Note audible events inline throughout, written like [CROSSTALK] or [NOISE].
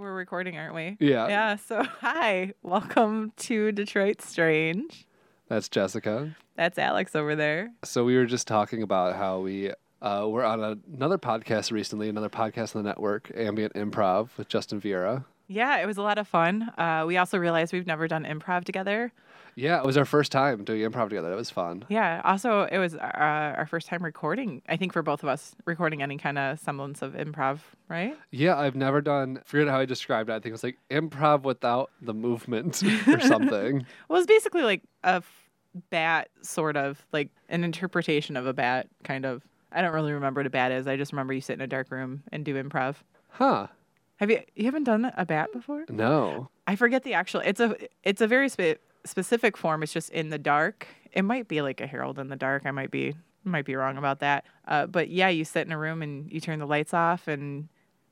We're recording, aren't we? Yeah. Yeah. So, [LAUGHS] hi. Welcome to Detroit Strange. That's Jessica. That's Alex over there. So we were just talking about how we uh, were on a, another podcast recently, another podcast on the network, Ambient Improv with Justin Vieira. Yeah, it was a lot of fun. Uh, we also realized we've never done improv together. Yeah, it was our first time doing improv together. It was fun. Yeah. Also, it was uh, our first time recording. I think for both of us, recording any kind of semblance of improv, right? Yeah, I've never done. Forget how I described it. I think it was like improv without the movement or [LAUGHS] something. Well, it's basically like a f- bat, sort of like an interpretation of a bat, kind of. I don't really remember what a bat is. I just remember you sit in a dark room and do improv. huh? Have you you haven't done a bat before? No. I forget the actual. It's a it's a very spe- specific form. It's just in the dark. It might be like a herald in the dark. I might be might be wrong about that. Uh, but yeah, you sit in a room and you turn the lights off and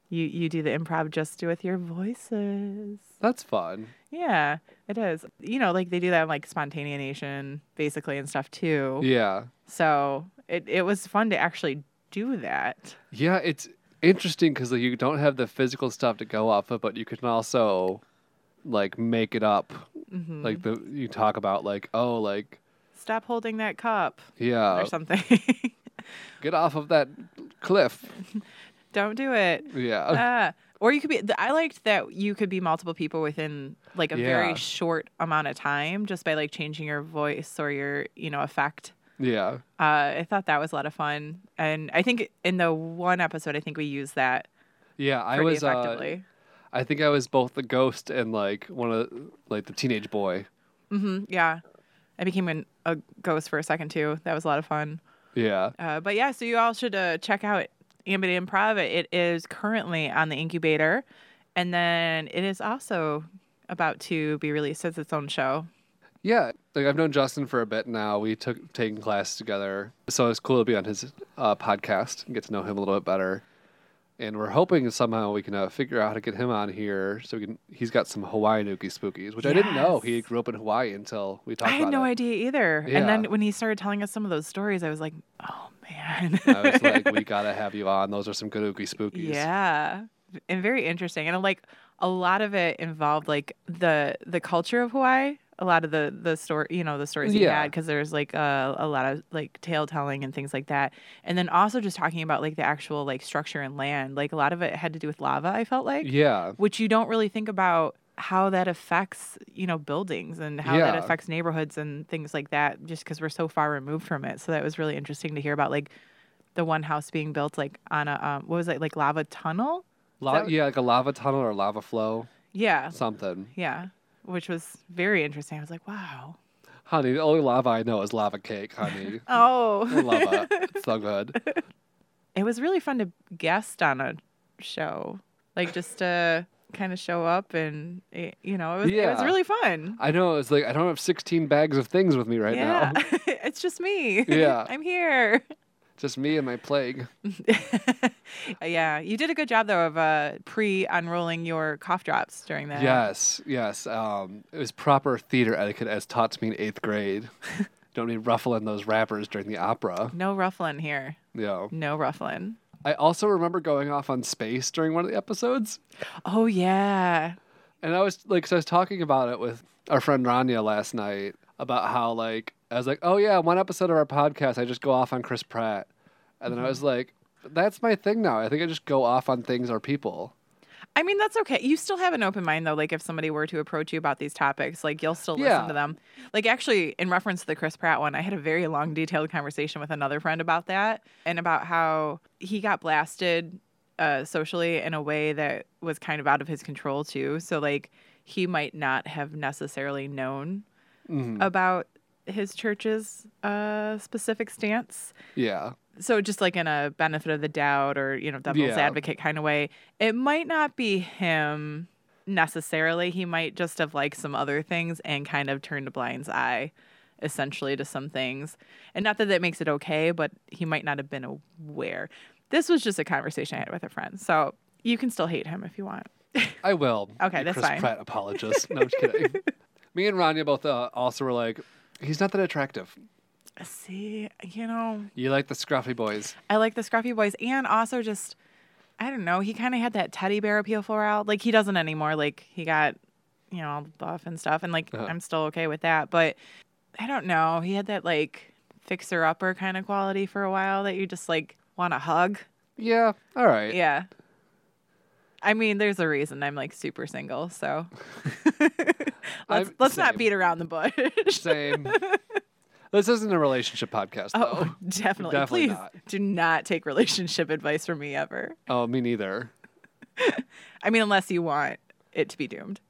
you you do the improv just with your voices. That's fun. Yeah, it is. You know, like they do that in like Spontanea Nation, basically, and stuff too. Yeah. So it it was fun to actually do that. Yeah, it's interesting because like, you don't have the physical stuff to go off of, but you can also like make it up. Hmm Like the you talk about like oh like Stop holding that cup yeah or something. [LAUGHS] get off of that cliff. [LAUGHS] Don't do it. Yeah. Ah, or you could be. I liked that you could be multiple people within like a Yeah. very short amount of time, just by like changing your voice or your you know effect. yeah. Uh, I thought that was a lot of fun, and I think in the one episode, I think we used that Yeah, I was uh, effectively. I think I was both the ghost and like one of the, like the teenage boy. Mm-hmm. yeah, I became an, a ghost for a second too. That was a lot of fun. Yeah. Uh, but yeah, so you all should uh, check out Ambient Improv. It is currently on the incubator, and then it is also about to be released as its own show. Yeah, like I've known Justin for a bit now. We took taking class together, so it's cool to be on his uh, podcast and get to know him a little bit better. And we're hoping somehow we can uh, figure out how to get him on here, so we can. He's got some Hawaiian Ookie Spookies, which I didn't know he grew up in Hawaii until we talked about it. I had no it. idea either. Yeah. And then when he started telling us some of those stories, I was like, oh man. I was like, we [LAUGHS] gotta have you on. Those are some good Ookie Spookies. yeah. And very interesting. And I'm like a lot of it involved like the the culture of Hawaii. A lot of the the story, you know, the stories he Yeah. had because there's like a, a lot of like tale telling and things like that. And then also just talking about like the actual like structure and land. Like a lot of it had to do with lava. I felt like, Yeah. which you don't really think about how that affects you know buildings and how that affects neighborhoods and things like that just because we're so far removed from it so that was really interesting to hear about like the one house being built like on a um, what was it like lava tunnel La- yeah, like a lava tunnel or lava flow, yeah something. yeah which was very interesting i was like wow Honey, the only lava I know is lava cake, honey. [LAUGHS] oh [LAUGHS] lava. It's so good. it was really fun to guest on a show like just to kind of show up and eh, you know it was, it was really fun I know it's like I don't have 16 bags of things with me right yeah now. [LAUGHS] it's just me Yeah. i'm here Just me and my plague. [LAUGHS] yeah, you did a good job though of uh, pre-unrolling your cough drops during that. Yes, yes. Um, it was proper theater etiquette as taught to me in eighth grade. [LAUGHS] don't need ruffling those wrappers during the opera. No ruffling here. Yeah. No ruffling. I also remember going off on space during one of the episodes, Oh yeah. and I was like, so I was talking about it with our friend Rania last night about how like I was like, oh yeah, one episode of our podcast, I just go off on Chris Pratt, and then I was like, that's my thing now. I think I just go off on things or people. I mean that's okay. You still have an open mind though. Like if somebody were to approach you about these topics, like you'll still listen Yeah. to them. Like actually, in reference to the Chris Pratt one, I had a very long, detailed conversation with another friend about that and about how he got blasted uh, socially in a way that was kind of out of his control too. So like he might not have necessarily known Mhm. about his church's uh, specific stance. Yeah. So just like in a benefit of the doubt or you know devil's Yeah. advocate kind of way, it might not be him necessarily. He might just have liked some other things and kind of turned a blind's eye essentially to some things. And not that that makes it okay, but he might not have been aware. This was just a conversation I had with a friend. So you can still hate him if you want. I will. [LAUGHS] Okay, that's Chris fine. Pratt apologist. No, I'm just kidding. [LAUGHS] Me and Rania both uh, also were like, he's not that attractive. See, you know, You like the scruffy boys. I like the scruffy boys and also just I don't know. He kind of had that teddy bear appeal for a while. Like he doesn't anymore. Like he got, you know, all buff and stuff, and like Uh-huh. I'm still okay with that. But I don't know. He had that like fixer upper kind of quality for a while that you just like want to hug. Yeah. All right. Yeah. I mean, there's a reason I'm like super single, so [LAUGHS] let's let's not beat around the bush. Same. [LAUGHS] this isn't a relationship podcast, oh, though. oh, [LAUGHS] definitely. Definitely Please not. do not take relationship advice from me ever. Oh, me neither. I mean, unless you want it to be doomed.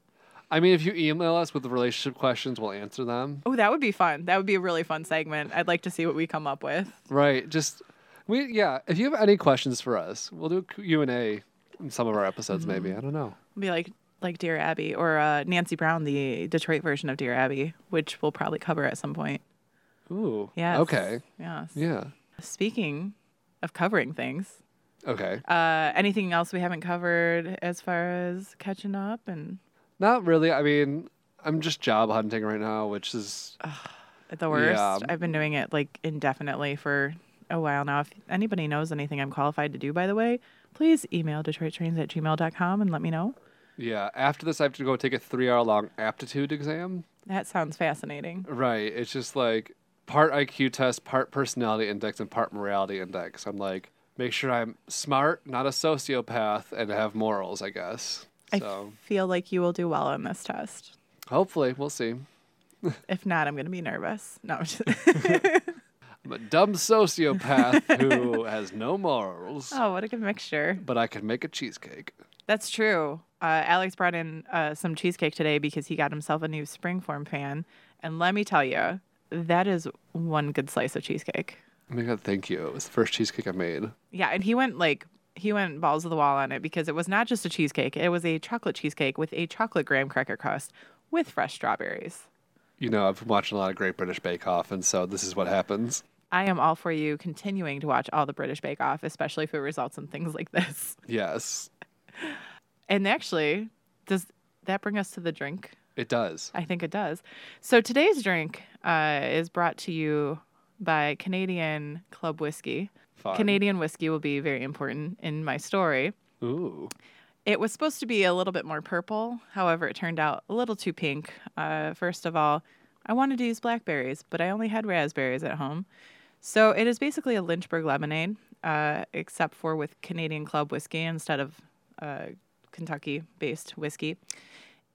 I mean, if you email us with the relationship questions, we'll answer them. Oh, that would be fun. That would be a really fun segment. I'd like to see what we come up with. Right. Just we yeah. If you have any questions for us, we'll do a Q and A some of our episodes. Maybe I don't know. Be like like Dear Abby or uh, Nancy Brown, the Detroit version of Dear Abby, which we'll probably cover at some point. Ooh. Yes. Okay. Yes. Yeah. Speaking of covering things, Okay. uh, anything else we haven't covered as far as catching up and Not really. I mean, I'm just job hunting right now, which is at the worst? Yeah. I've been doing it like indefinitely for a while now. If anybody knows anything I'm qualified to do, by the way, please email detroitstrange at gmail.com and let me know. yeah. After this, I have to go take a three hour long aptitude exam. That sounds fascinating. Right. It's just like part IQ test, part personality index, and part morality index. I'm like, make sure I'm smart, not a sociopath, and have morals, I guess. I So feel like you will do well on this test. hopefully, we'll see. [LAUGHS] If not, I'm going to be nervous. No, [LAUGHS] A dumb sociopath [LAUGHS] who has no morals, oh, what a good mixture. but I can make a cheesecake. That's true. Uh, Alex brought in uh, some cheesecake today because he got himself a new springform pan. And let me tell you, that is one good slice of cheesecake. Oh my god, thank you. It was the first cheesecake I made. Yeah, and he went like he went balls to the wall on it because it was not just a cheesecake; it was a chocolate cheesecake with a chocolate graham cracker crust with fresh strawberries. You know, I've been watching a lot of Great British Bake Off, and so this is what happens. I am all for you continuing to watch all the British Bake Off, especially if it results in things like this. [LAUGHS] Yes, And actually, does that bring us to the drink? it does. I think it does. So today's drink uh, is brought to you by Canadian Club Whiskey. Fun. Canadian whiskey will be very important in my story. Ooh. It was supposed to be a little bit more purple. However, it turned out a little too pink. Uh, first of all, I wanted to use blackberries, but I only had raspberries at home. So it is basically a Lynchburg lemonade, uh, except for with Canadian Club whiskey instead of uh, Kentucky based whiskey.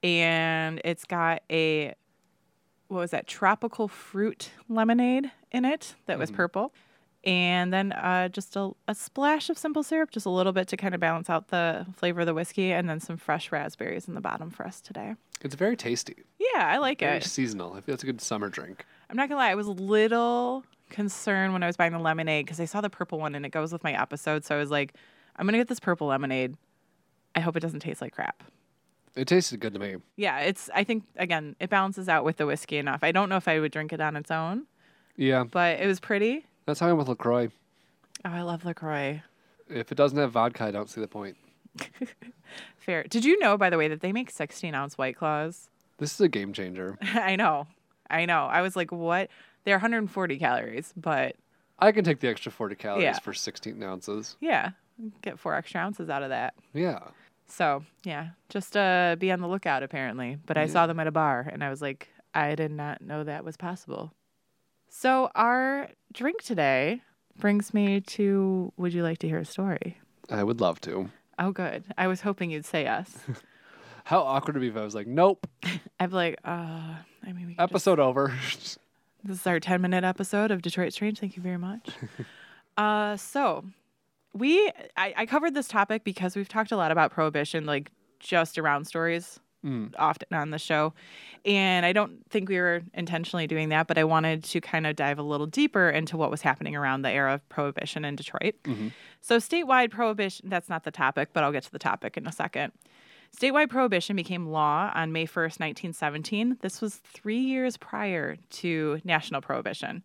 And it's got a, what was that, tropical fruit lemonade in it that was purple. And then uh, just a, a splash of simple syrup, just a little bit to kind of balance out the flavor of the whiskey, and then some fresh raspberries in the bottom for us today. It's very tasty. Yeah, I like it. Very it. seasonal. I feel it's a good summer drink. I'm not gonna lie, I was a little concerned when I was buying the lemonade because I saw the purple one and it goes with my episode. So I was like, I'm gonna get this purple lemonade. I hope it doesn't taste like crap. It tasted good to me. Yeah, it's. I think again, it balances out with the whiskey enough. I don't know if I would drink it on its own, Yeah, but it was pretty. that's how I'm with LaCroix. Oh, I love LaCroix. If it doesn't have vodka, I don't see the point. [LAUGHS] Fair. Did you know, by the way, that they make 16 ounce White Claws? This is a game changer. [LAUGHS] I know, I know. I was like, what? They're 140 calories, but I can take the extra 40 calories Yeah. for 16 ounces. yeah, get four extra ounces out of that. Yeah. So yeah, just uh, be on the lookout apparently. But I saw them at a bar, and I was like, I did not know that was possible. So our drink today brings me to. Would you like to hear a story? I would love to. Oh, good. I was hoping you'd say yes. [LAUGHS] How awkward would it be if I was like, nope, [LAUGHS] I'd be like, uh, I mean, we just- episode over. [LAUGHS] This is our 10 minute episode of Detroit Strange. Thank you very much. [LAUGHS] uh, so, we, I, I covered this topic because we've talked a lot about prohibition, like just around stories Mm. often on the show. And I don't think we were intentionally doing that, but I wanted to kind of dive a little deeper into what was happening around the era of prohibition in Detroit. Mhm. So, statewide prohibition, that's not the topic, but I'll get to the topic in a second. Statewide prohibition became law on May 1st, 1917. This was three years prior to national prohibition.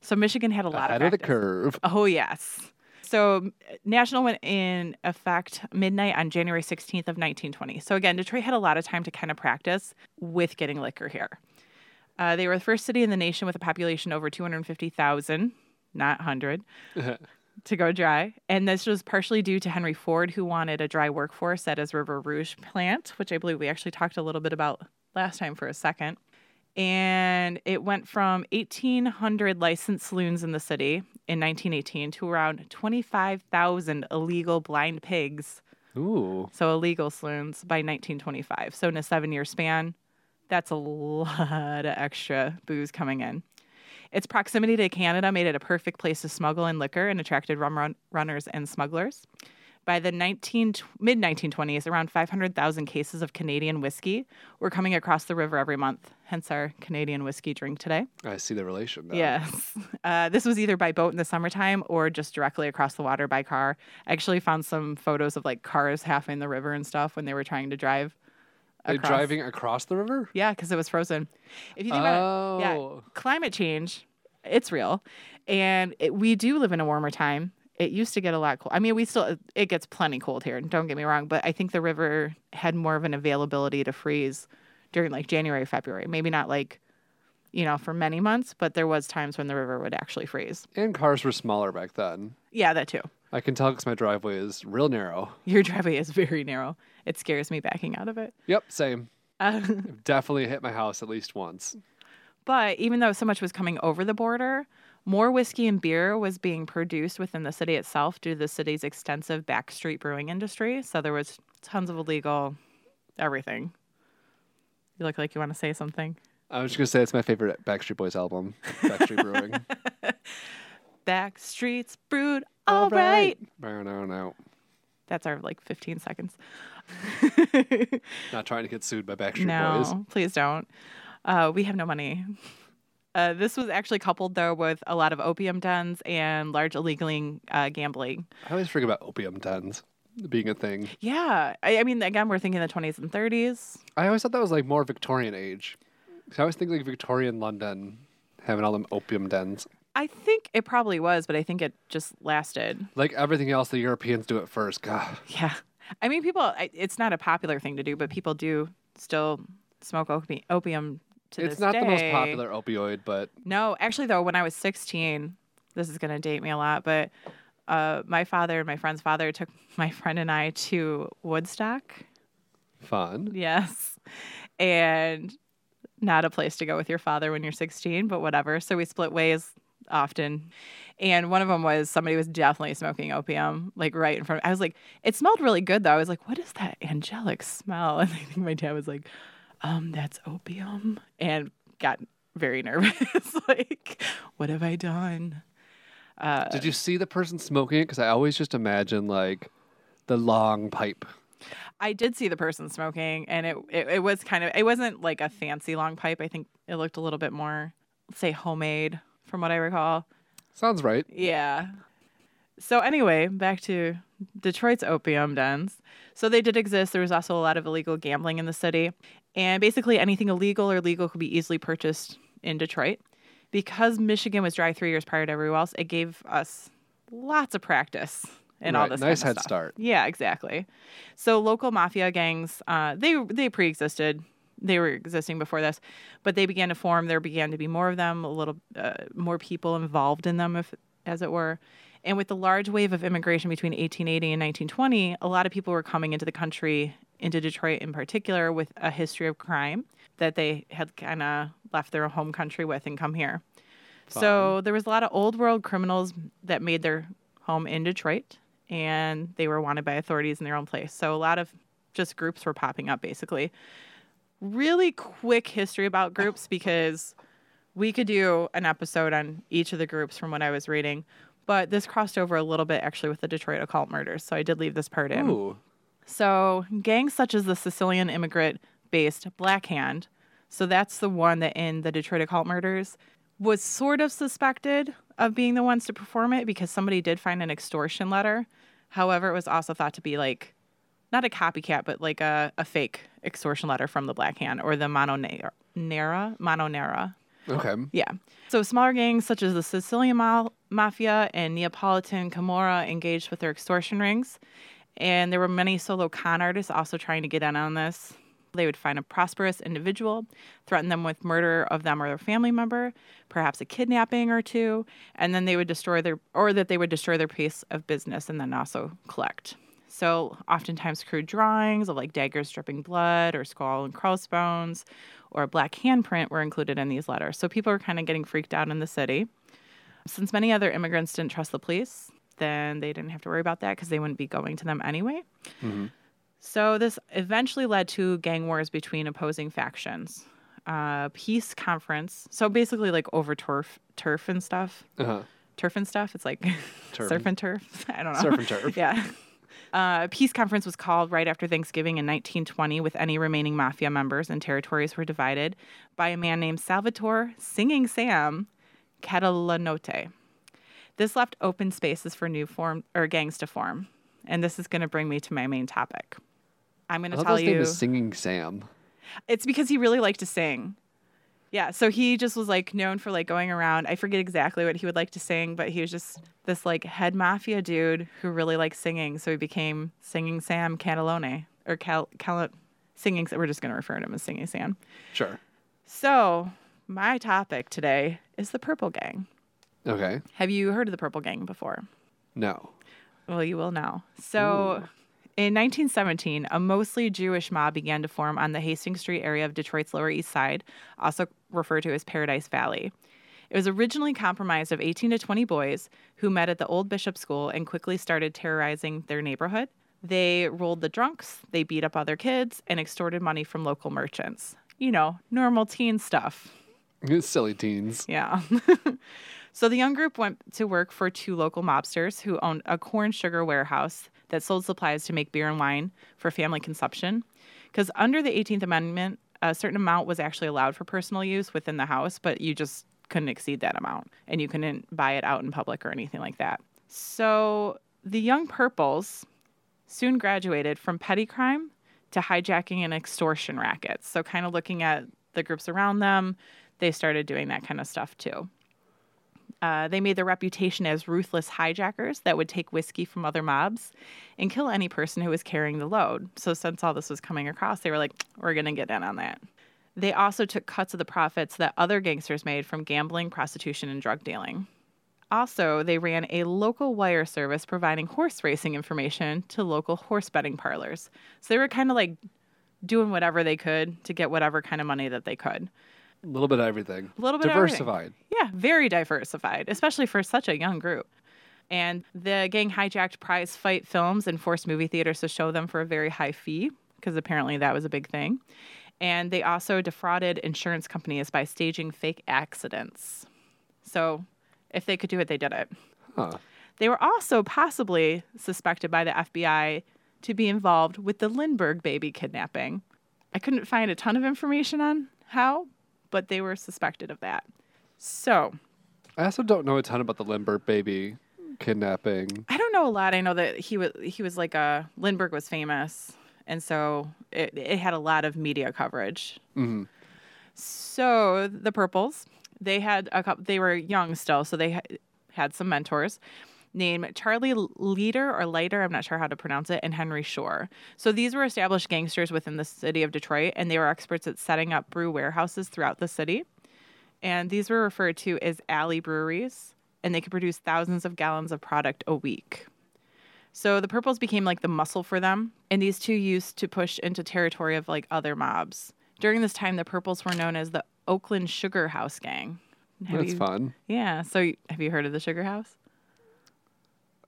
So, Michigan had a lot of Ahead of of the curve. Oh, yes. So, national went in effect midnight on January 16th of 1920. So, again, Detroit had a lot of time to kind of practice with getting liquor here. Uh, they were the first city in the nation with a population over 250,000, not 100. [LAUGHS] to go dry. And this was partially due to Henry Ford, who wanted a dry workforce at his River Rouge plant, which I believe we actually talked a little bit about last time for a second. And it went from 1,800 licensed saloons in the city in 1918 to around 25,000 illegal blind pigs, Ooh. so illegal saloons, by 1925. So in a seven year span, that's a lot of extra booze coming in. Its proximity to Canada made it a perfect place to smuggle in liquor and attracted rum run- runners and smugglers. By the 19, mid 1920s, around 500,000 cases of Canadian whiskey were coming across the river every month, hence our Canadian whiskey drink today. I see the relation. Now. Yes. Uh, this was either by boat in the summertime or just directly across the water by car. I actually found some photos of like cars half in the river and stuff when they were trying to drive. Like across. driving across the river? Yeah, because it was frozen. If you think about oh. it, yeah, oh. climate change, it's real, and it, we do live in a warmer time. It used to get a lot cold. I mean, we still it gets plenty cold here. Don't get me wrong, but I think the river had more of an availability to freeze during like January, February. Maybe not like, you know, for many months, but there was times when the river would actually freeze. And cars were smaller back then. Yeah, that too. I can tell because my driveway is real narrow. Your driveway is very narrow. It scares me backing out of it. Yep, same. Uh, Definitely hit my house at least once. But even though so much was coming over the border, more whiskey and beer was being produced within the city itself due to the city's extensive backstreet brewing industry. So there was tons of illegal everything. You look like you want to say something. I was just gonna say it's my favorite Backstreet Boys album, Backstreet Brewing. [LAUGHS] Backstreets brewed all right. No, no, no. That's our like 15 seconds. Not trying to get sued by Backstreet no, Boys. please don't. Uh, we have no money. Uh, this was actually coupled though with a lot of opium dens and large illegal uh, gambling. I always forget about opium dens being a thing. Yeah, I, I mean, again, we're thinking the 20s and 30s. I always thought that was like more Victorian age. 'Cause I always think like Victorian London having all them opium dens. I think it probably was, but I think it just lasted. Like everything else, the Europeans do it first. God. Yeah, I mean, people, it's not a popular thing to do, but people do still smoke opi- opium to It's this not the most popular opioid, but No, actually, though, when I was 16, this is going to date me a lot, but uh, my father and my friend's father took [LAUGHS] my friend and I to Woodstock. fun. Yes. And not a place to go with your father when you're 16, but whatever. So we split ways often. And one of them was somebody was definitely smoking opium, like right in front. of I was like, it smelled really good though. I was like, what is that angelic smell? [LAUGHS] And I think my dad was like, um, that's opium. And got very [LAUGHS] nervous. like, what have I done? Uh, Did you see the person smoking it? Because I always just imagine like the long pipe. I did see the person smoking, and it, it it was kind of it wasn't like a fancy long pipe. I think it looked a little bit more, say, homemade, from what I recall. Sounds right. Yeah. So anyway, back to Detroit's opium dens. So they did exist. There was also a lot of illegal gambling in the city, and basically anything illegal or legal could be easily purchased in Detroit. Because Michigan was dry three years prior to everywhere else, it gave us lots of practice in all this. nice kind of head stuff. start. Yeah, exactly. So local mafia gangs, uh, they they pre-existed. They were existing before this, but they began to form. There began to be more of them, a little uh, more people involved in them, if as it were. And with the large wave of immigration between 1880 and 1920, a lot of people were coming into the country, into Detroit in particular, with a history of crime that they had kind of left their home country with and come here. So there was a lot of old world criminals that made their home in Detroit and they were wanted by authorities in their own place. So a lot of just groups were popping up basically. Really quick history about groups because we could do an episode on each of the groups from what I was reading, but this crossed over a little bit actually with the Detroit occult murders. So I did leave this part in. Ooh. So, gangs such as the Sicilian immigrant based Black Hand, so that's the one that in the Detroit occult murders was sort of suspected of being the ones to perform it because somebody did find an extortion letter. However, it was also thought to be like not a copycat, but like a, a fake extortion letter from the Black Hand or the Mano Nera. Mononera. Okay. Yeah. So smaller gangs such as the Sicilian Ma- Mafia and Neapolitan Camorra engaged with their extortion rings. And there were many solo con artists also trying to get in on this They would find a prosperous individual, threaten them with murder of them or their family member, perhaps a kidnapping or two, and then they would destroy their, or that they would destroy their piece of business and then also collect. So, oftentimes, crude drawings of like daggers dripping blood or skull and crossbones or a black handprint were included in these letters. So, people were kind of getting freaked out in the city. Since many other immigrants didn't trust the police, then they didn't have to worry about that because they wouldn't be going to them anyway. So, this eventually led to gang wars between opposing factions. Uh, peace conference. So, basically, like over turf, turf and stuff. Uh-huh. Turf and stuff. It's like Turf [LAUGHS] and turf. [LAUGHS] I don't know. Surf and turf. [LAUGHS] yeah. Uh, a peace conference was called right after Thanksgiving in 1920 with any remaining mafia members, and territories were divided by a man named Salvatore Singing Sam Catalanote. This left open spaces for new form or gangs to form. And this is going to bring me to my main topic. I'm going to tell his name is Singing Sam. It's because he really liked to sing. Yeah, so he just was like known for like going around. I forget exactly what he would like to sing, but he was just this like head mafia dude who really liked singing. So he became Singing Sam Catalone or Cal, Cal Singing. We're just going to refer to him as Singing Sam. Sure. So my topic today is the Purple Gang. Okay. Have you heard of the Purple Gang before? No. Well, you will now. So, in 1917, a mostly Jewish mob began to form on the Hastings Street area of Detroit's Lower East Side, also referred to as Paradise Valley. It was originally comprised of 18 to 20 boys who met at the Old Bishop School and quickly started terrorizing their neighborhood. They rolled the drunks, they beat up other kids, and extorted money from local merchants. You know, normal teen stuff. Silly teens. Yeah. [LAUGHS] so the young group went to work for two local mobsters who owned a corn sugar warehouse that sold supplies to make beer and wine for family consumption. Because under the 18th Amendment, a certain amount was actually allowed for personal use within the house, but you just couldn't exceed that amount and you couldn't buy it out in public or anything like that. So the young purples soon graduated from petty crime to hijacking and extortion rackets. So, kind of looking at the groups around them, they started doing that kind of stuff too. Uh, they made their reputation as ruthless hijackers that would take whiskey from other mobs and kill any person who was carrying the load. So, since all this was coming across, they were like, we're going to get in on that. They also took cuts of the profits that other gangsters made from gambling, prostitution, and drug dealing. Also, they ran a local wire service providing horse racing information to local horse betting parlors. So they were kind of like doing whatever they could to get whatever kind of money that they could. A little bit of everything. A little bit of. Diversified. Yeah, very diversified, especially for such a young group. And the gang hijacked prize fight films and forced movie theaters to show them for a very high fee, because apparently that was a big thing. And they also defrauded insurance companies by staging fake accidents. So if they could do it, they did it. Huh. They were also possibly suspected by the FBI to be involved with the Lindbergh baby kidnapping. I couldn't find a ton of information on how, but they were suspected of that. So, I also don't know a ton about the Lindbergh baby kidnapping. I don't know a lot. I know that he was he was like a Lindbergh was famous, and so it, it had a lot of media coverage. Mhm. So the Purples, they had a couple. They were young still, so they ha- had some mentors named Charlie Leader or Leiter. I'm not sure how to pronounce it, and Henry Shorr. So these were established gangsters within the city of Detroit, and they were experts at setting up brew warehouses throughout the city. And these were referred to as alley breweries, and they could produce thousands of gallons of product a week. So the purples became like the muscle for them, and these two used to push into territory of like other mobs. During this time, the purples were known as the Oakland Sugar House Gang. Have That's you- fun. Yeah. So have you heard of the Sugar House?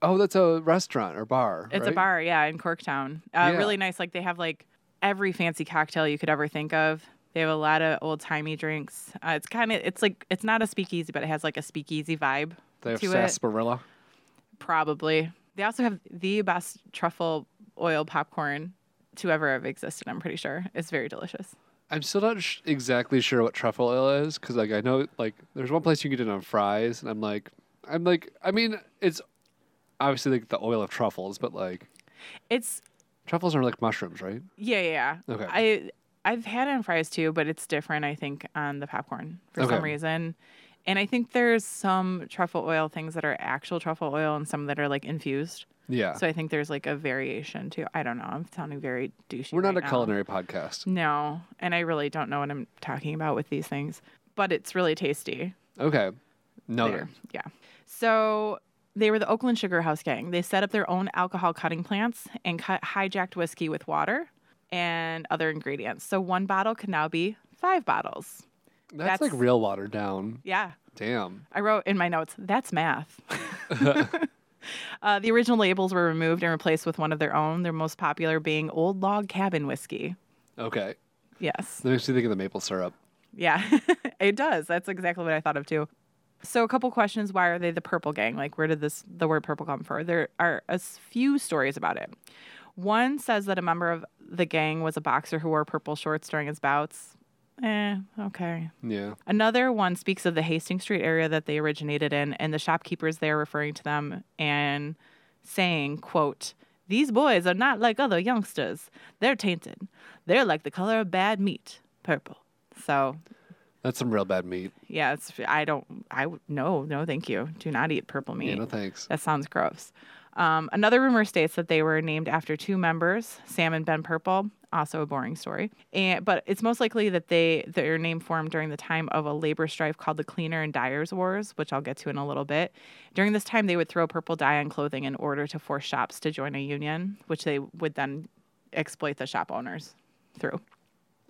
Oh, that's a restaurant or bar. It's a bar, yeah, in Corktown. Uh, Yeah. Really nice. Like they have like every fancy cocktail you could ever think of. They have a lot of old timey drinks. Uh, it's kind of it's like it's not a speakeasy, but it has like a speakeasy vibe They have to it. sarsaparilla. Probably. They also have the best truffle oil popcorn to ever have existed. I'm pretty sure it's very delicious. I'm still not sh- exactly sure what truffle oil is because, like, I know like there's one place you can get it on fries, and I'm like, I'm like, I mean, it's obviously like the oil of truffles, but like It's truffles are like mushrooms, right? yeah, yeah. yeah. Okay. I I've had it on fries too, but it's different. I think on the popcorn for Okay. some reason. And I think there's some truffle oil things that are actual truffle oil and some that are like infused. Yeah. So I think there's like a variation too. I don't know. I'm sounding very douchey. We're not right a now. culinary podcast. No, and I really don't know what I'm talking about with these things, but it's really tasty. Okay. There. Yeah. So they were the Oakland Sugar House Gang. They set up their own alcohol cutting plants and cut hijacked whiskey with water and other ingredients. So one bottle could now be five bottles. That's, That's- like real watered down. Yeah. Damn. I wrote in my notes, that's math. [LAUGHS] [LAUGHS] uh, the original labels were removed and replaced with one of their own, their most popular being Old Log Cabin Whiskey. Okay. Yes. That makes me think of the maple syrup. Yeah, [LAUGHS] it does. That's exactly what I thought of too. So, a couple questions: Why are they the Purple Gang? Like, where did this the word purple come from? There are a few stories about it. One says that a member of the gang was a boxer who wore purple shorts during his bouts. Eh, okay. Yeah. Another one speaks of the Hastings Street area that they originated in, and the shopkeepers there referring to them and saying, "quote These boys are not like other youngsters. They're tainted. They're like the color of bad meat, purple." So That's some real bad meat. yeah, it's I don't I no no thank you. Do not eat purple meat. Yeah, no thanks. That sounds gross. Um, another rumor states that they were named after two members, Sam and Ben Purple. Also a boring story, and but it's most likely that they their name formed during the time of a labor strife called the Cleaner and Dyers Wars, which I'll get to in a little bit. During this time, they would throw purple dye on clothing in order to force shops to join a union, which they would then exploit the shop owners through.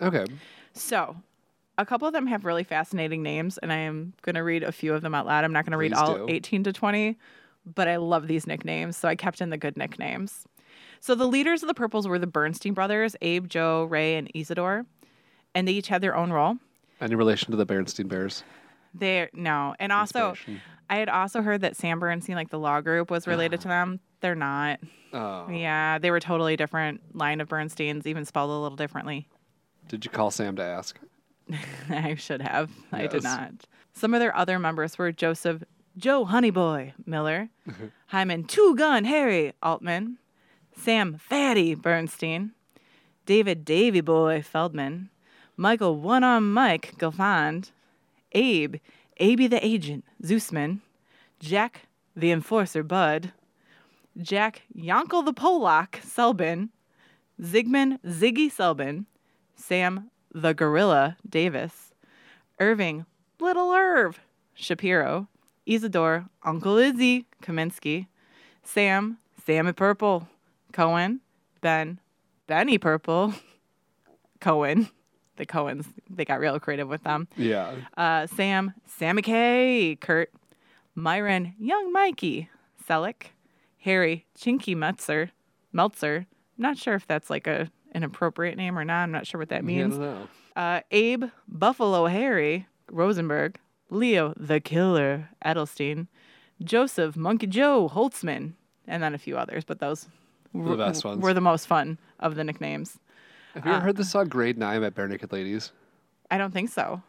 Okay. So, a couple of them have really fascinating names, and I am going to read a few of them out loud. I'm not going to read all do. 18 to 20, but I love these nicknames, so I kept in the good nicknames. So, the leaders of the Purples were the Bernstein brothers Abe, Joe, Ray, and Isidore, and they each had their own role. Any relation to the Bernstein Bears? They no, and also I had also heard that Sam Bernstein, like the law group, was related to ah. them. They're not. Oh. Yeah, they were totally different line of Bernsteins, even spelled a little differently. Did you call Sam to ask? [LAUGHS] I should have. I did not. Some of their other members were Joseph Joe Honeyboy Miller, [LAUGHS] Hyman Two Gun Harry Altman, Sam Fatty Bernstein, David Davy Boy Feldman, Michael One Arm Mike Gelfand, Abe Abe the Agent Zeusman, Jack the Enforcer Bud, Jack Yonkel the Polak Selbin, Zygmunt Ziggy Selbin, Sam the Gorilla Davis, Irving Little Irv Shapiro, Isidore Uncle Izzy Kaminsky, Sam Sammy Purple Cohen, Ben Benny Purple [LAUGHS] Cohen. The Cohens, they got real creative with them. Yeah. Uh, Sam, Sammy K, Kurt, Myron, Young Mikey, Selleck, Harry, Chinky Meltzer, Meltzer. I'm not sure if that's like a an appropriate name or not. I'm not sure what that means. Uh, Abe, Buffalo Harry, Rosenberg, Leo, the Killer, Edelstein, Joseph, Monkey Joe, Holtzman, and then a few others, but those were The best ones. were the most fun of the nicknames. Have you ever heard the song Grade 9 by Barenaked Ladies? I don't think so.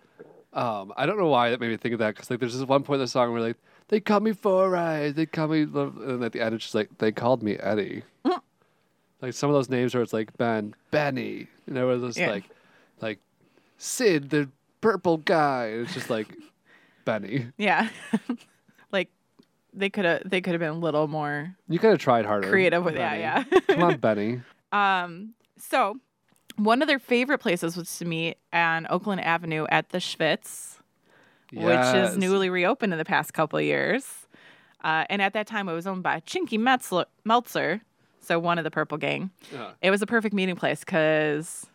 Um, I don't know why that made me think of that because like there's this one point in the song where like they call me Four Eyes, they call me, Lo-" and at the end it's just like they called me Eddie. Like some of those names where it's like Ben, Benny, you know, where it's Yeah. like, like Sid, the purple guy. and It's just like [LAUGHS] Benny. Yeah. [LAUGHS] like they could have they could have been a little more You could have tried harder. creative with Benny. yeah, yeah. Come on, Benny. [LAUGHS] um so one of their favorite places was to meet on Oakland Avenue at the Schvitz, which Yes. is newly reopened in the past couple of years. Uh, and at that time, it was owned by Chinky Metzler, Meltzer, so one of the Purple Gang. Uh, It was a perfect meeting place because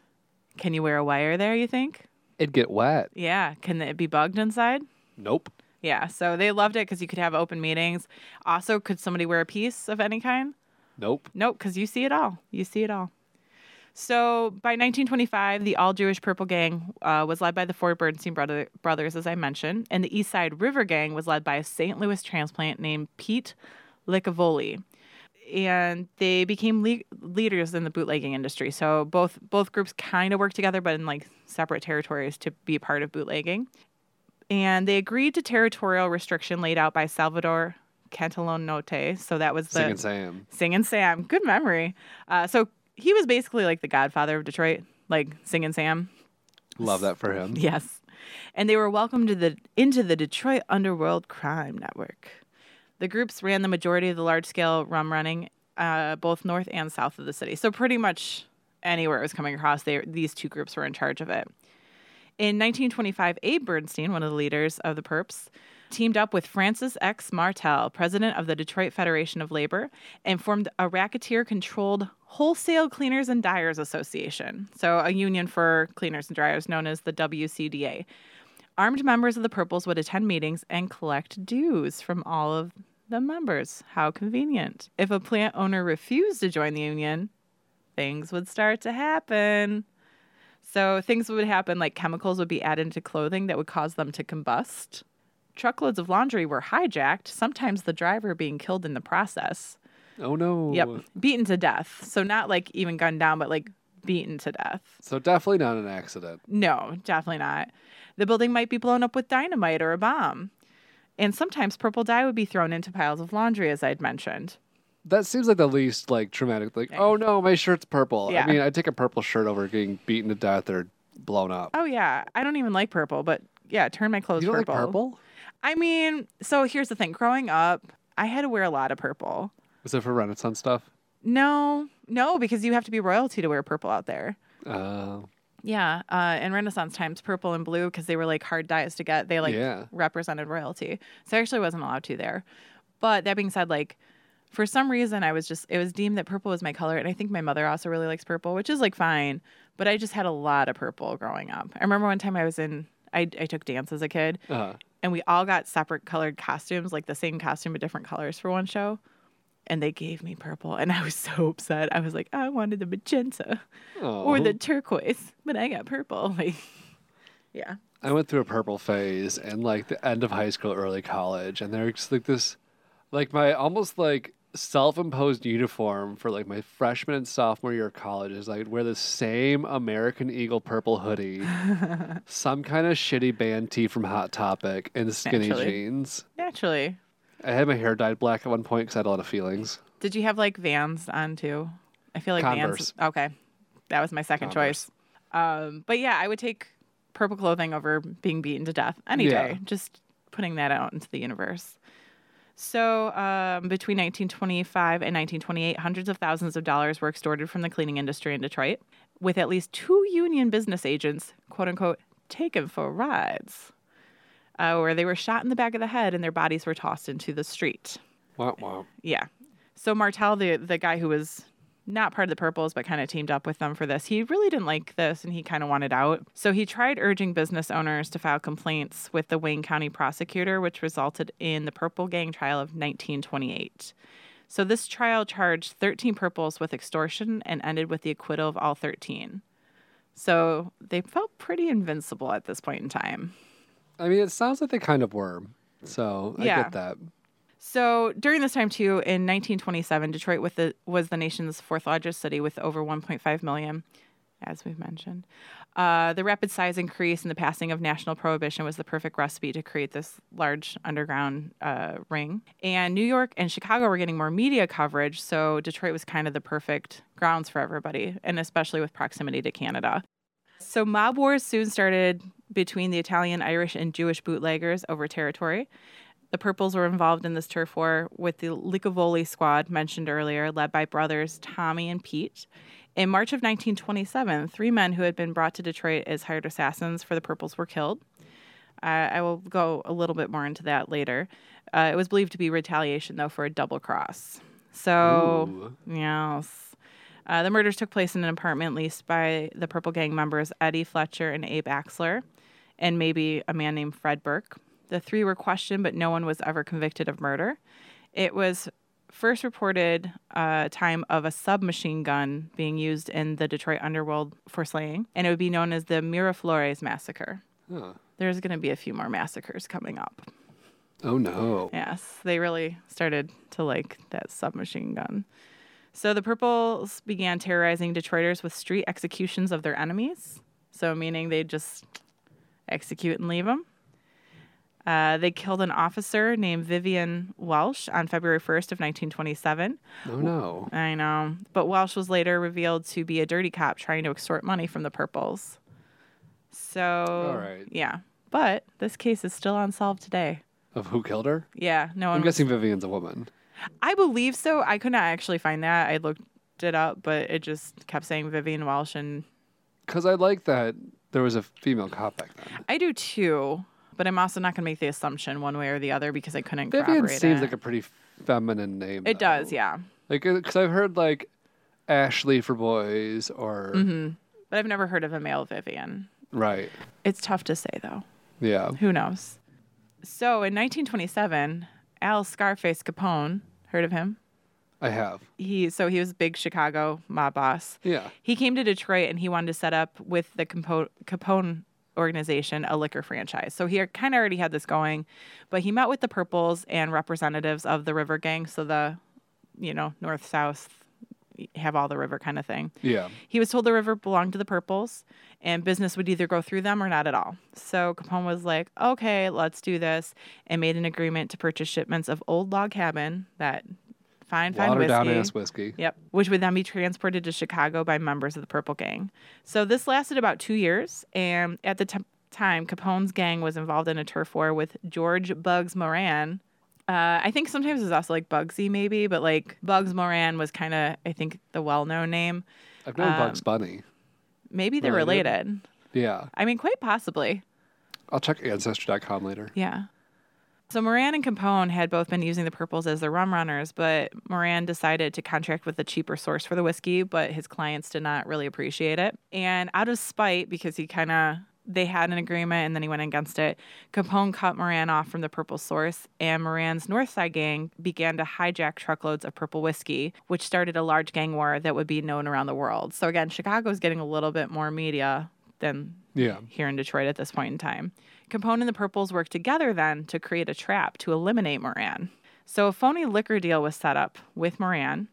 can you wear a wire there, you think? it'd get wet. Yeah. Can it be bugged inside? Nope. Yeah. So they loved it because you could have open meetings. Also, could somebody wear a piece of any kind? Nope. Nope, because you see it all. You see it all. So by 1925, the all Jewish Purple Gang uh, was led by the four Bernstein brother- brothers, as I mentioned, and the East Side River Gang was led by a St. Louis transplant named Pete Licavoli. And they became le- leaders in the bootlegging industry. So both both groups kind of worked together, but in like separate territories to be part of bootlegging. And they agreed to territorial restriction laid out by Salvador Cantalone Note. So that was the Singing Sam. Singing Sam. Good memory. Uh, so he was basically like the godfather of Detroit, like Singing Sam. Love that for him. [LAUGHS] Yes. and they were welcomed to the, into the Detroit Underworld Crime Network. The groups ran the majority of the large scale rum running, uh, both north and south of the city. So, pretty much anywhere it was coming across, they, these two groups were in charge of it. In 1925, Abe Bernstein, one of the leaders of the Perps, teamed up with Francis X. Martel, president of the Detroit Federation of Labor, and formed a racketeer controlled Wholesale Cleaners and Dyers Association, so a union for cleaners and dryers known as the WCDA. Armed members of the Purples would attend meetings and collect dues from all of the members. How convenient. If a plant owner refused to join the union, things would start to happen. So things would happen like chemicals would be added into clothing that would cause them to combust. Truckloads of laundry were hijacked, sometimes the driver being killed in the process. Oh no. Yep. Beaten to death. So not like even gunned down, but like beaten to death. So definitely not an accident. No, definitely not. The building might be blown up with dynamite or a bomb. And sometimes purple dye would be thrown into piles of laundry, as I'd mentioned. That seems like the least like traumatic. Like, oh no, my shirt's purple. Yeah. I mean, I take a purple shirt over getting beaten to death or blown up. Oh yeah, I don't even like purple, but yeah, turn my clothes you don't purple. like purple? I mean, so here's the thing. Growing up, I had to wear a lot of purple. Was it for Renaissance stuff? No, no, because you have to be royalty to wear purple out there. Uh, Yeah, uh, in Renaissance times, purple and blue because they were like hard dyes to get. They like Yeah. represented royalty, so I actually wasn't allowed to there. But that being said, like for some reason, I was just it was deemed that purple was my color, and I think my mother also really likes purple, which is like fine. But I just had a lot of purple growing up. I remember one time I was in I, I took dance as a kid, uh, and we all got separate colored costumes, like the same costume but different colors for one show. And they gave me purple, and I was so upset. I was like, I wanted the magenta or the turquoise, but I got purple. [LAUGHS] Like, yeah, I went through a purple phase in like the end of high school, early college, and there's like this, like my almost like self-imposed uniform for like my freshman and sophomore year of college is I'd wear the same American Eagle purple hoodie, [LAUGHS] some kind of shitty band tee from Hot Topic, and skinny Naturally. jeans. naturally. I had my hair dyed black at one point because I had a lot of feelings. Did you have like Vans on too? I feel like Converse. Vans. Okay, that was my second Converse. choice. Um, but yeah, I would take purple clothing over being beaten to death any Yeah. day. Just putting that out into the universe. So um, between 1925 and 1928, hundreds of thousands of dollars were extorted from the cleaning industry in Detroit, with at least two union business agents, quote unquote, taken for rides, uh, where they were shot in the back of the head and their bodies were tossed into the street. Wow, wow. Yeah. So Martel, the the guy who was not part of the Purples but kind of teamed up with them for this, he really didn't like this and he kind of wanted out. So he tried urging business owners to file complaints with the Wayne County prosecutor, which resulted in the Purple Gang trial of 1928. So this trial charged 13 Purples with extortion and ended with the acquittal of all 13. So they felt pretty invincible at this point in time. I mean, it sounds like they kind of were. So I Yeah. get that. So during this time too, in 1927, Detroit with the, was the nation's fourth largest city with over 1.5 million, as we've mentioned. Uh, the rapid size increase and the passing of national prohibition was the perfect recipe to create this large underground uh, ring. And New York and Chicago were getting more media coverage, so Detroit was kind of the perfect grounds for everybody, and especially with proximity to Canada. So mob wars soon started between the Italian, Irish, and Jewish bootleggers over territory. The Purples were involved in this turf war with the Licavoli squad mentioned earlier, led by brothers Tommy and Pete. In March of 1927, three men who had been brought to Detroit as hired assassins for the Purples were killed. Uh, I will go a little bit more into that later. Uh, it was believed to be retaliation, though, for a double cross. So, Ooh. yes. Uh, the murders took place in an apartment leased by the Purple Gang members Eddie Fletcher and Abe Axler, and maybe a man named Fred Burke. The three were questioned, but no one was ever convicted of murder. It was first reported uh, time of a submachine gun being used in the Detroit underworld for slaying, and it would be known as the Miraflores Massacre. Huh. There's going to be a few more massacres coming up. Oh no. Yes, they really started to like that submachine gun. So the Purples began terrorizing Detroiters with street executions of their enemies. So, meaning they'd just execute and leave them. Uh, they killed an officer named Vivian Welsh on February 1st of 1927. Oh no. I know. But Welsh was later revealed to be a dirty cop trying to extort money from the Purples. So, All right. yeah. But this case is still unsolved today. Of who killed her? Yeah, no one. I'm was- guessing Vivian's a woman. I believe so. I could not actually find that. I looked it up, but it just kept saying Vivian Walsh, and Because I like that there was a female cop back then. I do too. But I'm also not going to make the assumption one way or the other because I couldn't Vivian seems it. like a pretty feminine name. it though. does, yeah. Like, because I've heard like Ashley for boys or hmm But I've never heard of a male Vivian. right. It's tough to say though. Yeah. Who knows? So in 1927, Al Scarface Capone, heard of him? I have. He so he was a big Chicago mob boss. Yeah. He came to Detroit and he wanted to set up with the Capo- Capone organization a liquor franchise. So he kind of already had this going, but he met with the Purples and representatives of the River Gang, so the you know north south have all the river kind of thing. Yeah. He was told the river belonged to the Purples and business would either go through them or not at all. So Capone was like, okay, let's do this, and made an agreement to purchase shipments of Old Log Cabin, that fine, fine Watered whiskey. down ass whiskey. Yep, which would then be transported to Chicago by members of the Purple Gang. So this lasted about two years, and at the t- time, Capone's gang was involved in a turf war with George Bugs Moran. Uh, I think sometimes it's also like Bugsy, maybe, but like Bugs Moran was kind of, I think, the well-known name. I've known Um, Bugs Bunny. Maybe they're Related? related. Yeah. I mean, quite possibly. I'll check ancestry.com later. Yeah. So Moran and Capone had both been using the purples as their rum runners, but Moran decided to contract with a cheaper source for the whiskey, but his clients did not really appreciate it. And out of spite, because he kind of they had an agreement and then he went against it, Capone cut Moran off from the purple source, and Moran's Northside gang began to hijack truckloads of purple whiskey, which started a large gang war that would be known around the world. So again, Chicago's getting a little bit more media than Yeah. here in Detroit at this point in time. Capone and the Purples worked together then to create a trap to eliminate Moran. So a phony liquor deal was set up with Moran,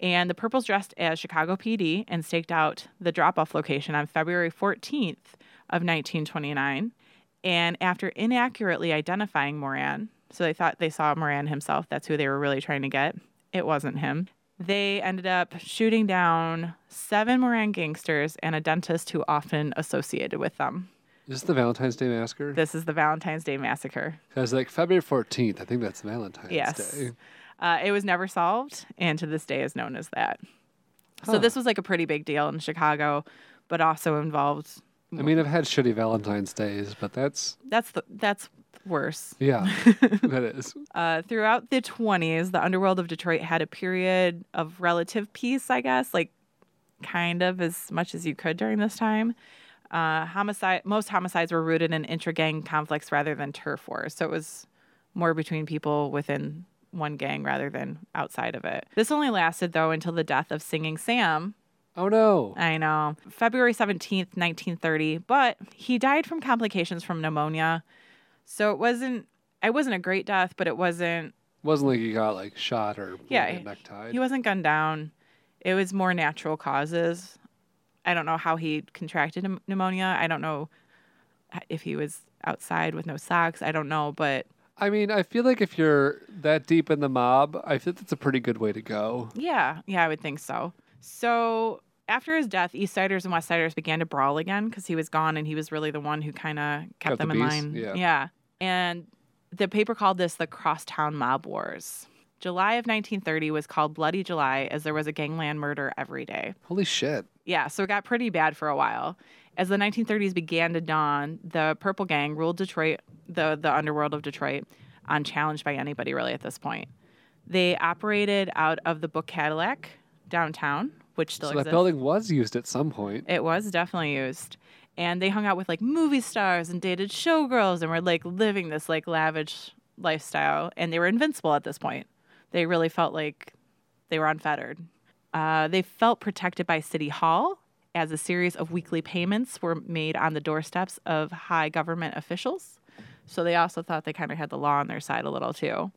and the Purples dressed as Chicago PD and staked out the drop-off location on February 14th of 1929. And after inaccurately identifying Moran, so they thought they saw Moran himself, that's who they were really trying to get. It wasn't him. They ended up shooting down seven Moran gangsters and a dentist who often associated with them. Is this the Valentine's Day massacre? This is the Valentine's Day Massacre. Because like February 14th, I think that's Valentine's Yes. Day. Uh, it was never solved, and to this day is known as that. So this was like a pretty big deal in Chicago, but also involved. I mean, I've had shitty Valentine's Days, but that's, That's the that's worse. yeah, [LAUGHS] that is. Uh, throughout the 20s, the underworld of Detroit had a period of relative peace, I guess, like kind of as much as you could during this time. Uh, homicide, most homicides were rooted in intra-gang conflicts rather than turf wars, so it was more between people within one gang rather than outside of it. This only lasted though until the death of Singing Sam. Oh no. I know, February 17th, 1930, but he died from complications from pneumonia. So it wasn't it wasn't a great death, but it wasn't wasn't like he got like shot or Yeah, necktied. He wasn't gunned down. It was more natural causes. I don't know how he contracted pneumonia. I don't know if he was outside with no socks. I don't know, but I mean, I feel like if you're that deep in the mob, I think that's a pretty good way to go. yeah, yeah, I would think so. So after his death, East Siders and West Siders began to brawl again because he was gone and he was really the one who kind of kept Got the them in peace, line. yeah. yeah. And the paper called this the Crosstown Mob Wars. July of 1930 was called Bloody July as there was a gangland murder every day. Holy shit. Yeah, so it got pretty bad for a while. As the 1930s began to dawn, the Purple Gang ruled Detroit, the, the underworld of Detroit, unchallenged by anybody really at this point. They operated out of the Book Cadillac downtown, which still so that building was used at some point. It was definitely used. And they hung out with like movie stars and dated showgirls and were like living this like lavish lifestyle. And they were invincible at this point. They really felt like they were unfettered. Uh, they felt protected by City Hall as a series of weekly payments were made on the doorsteps of high government officials. So they also thought they kind of had the law on their side a little too.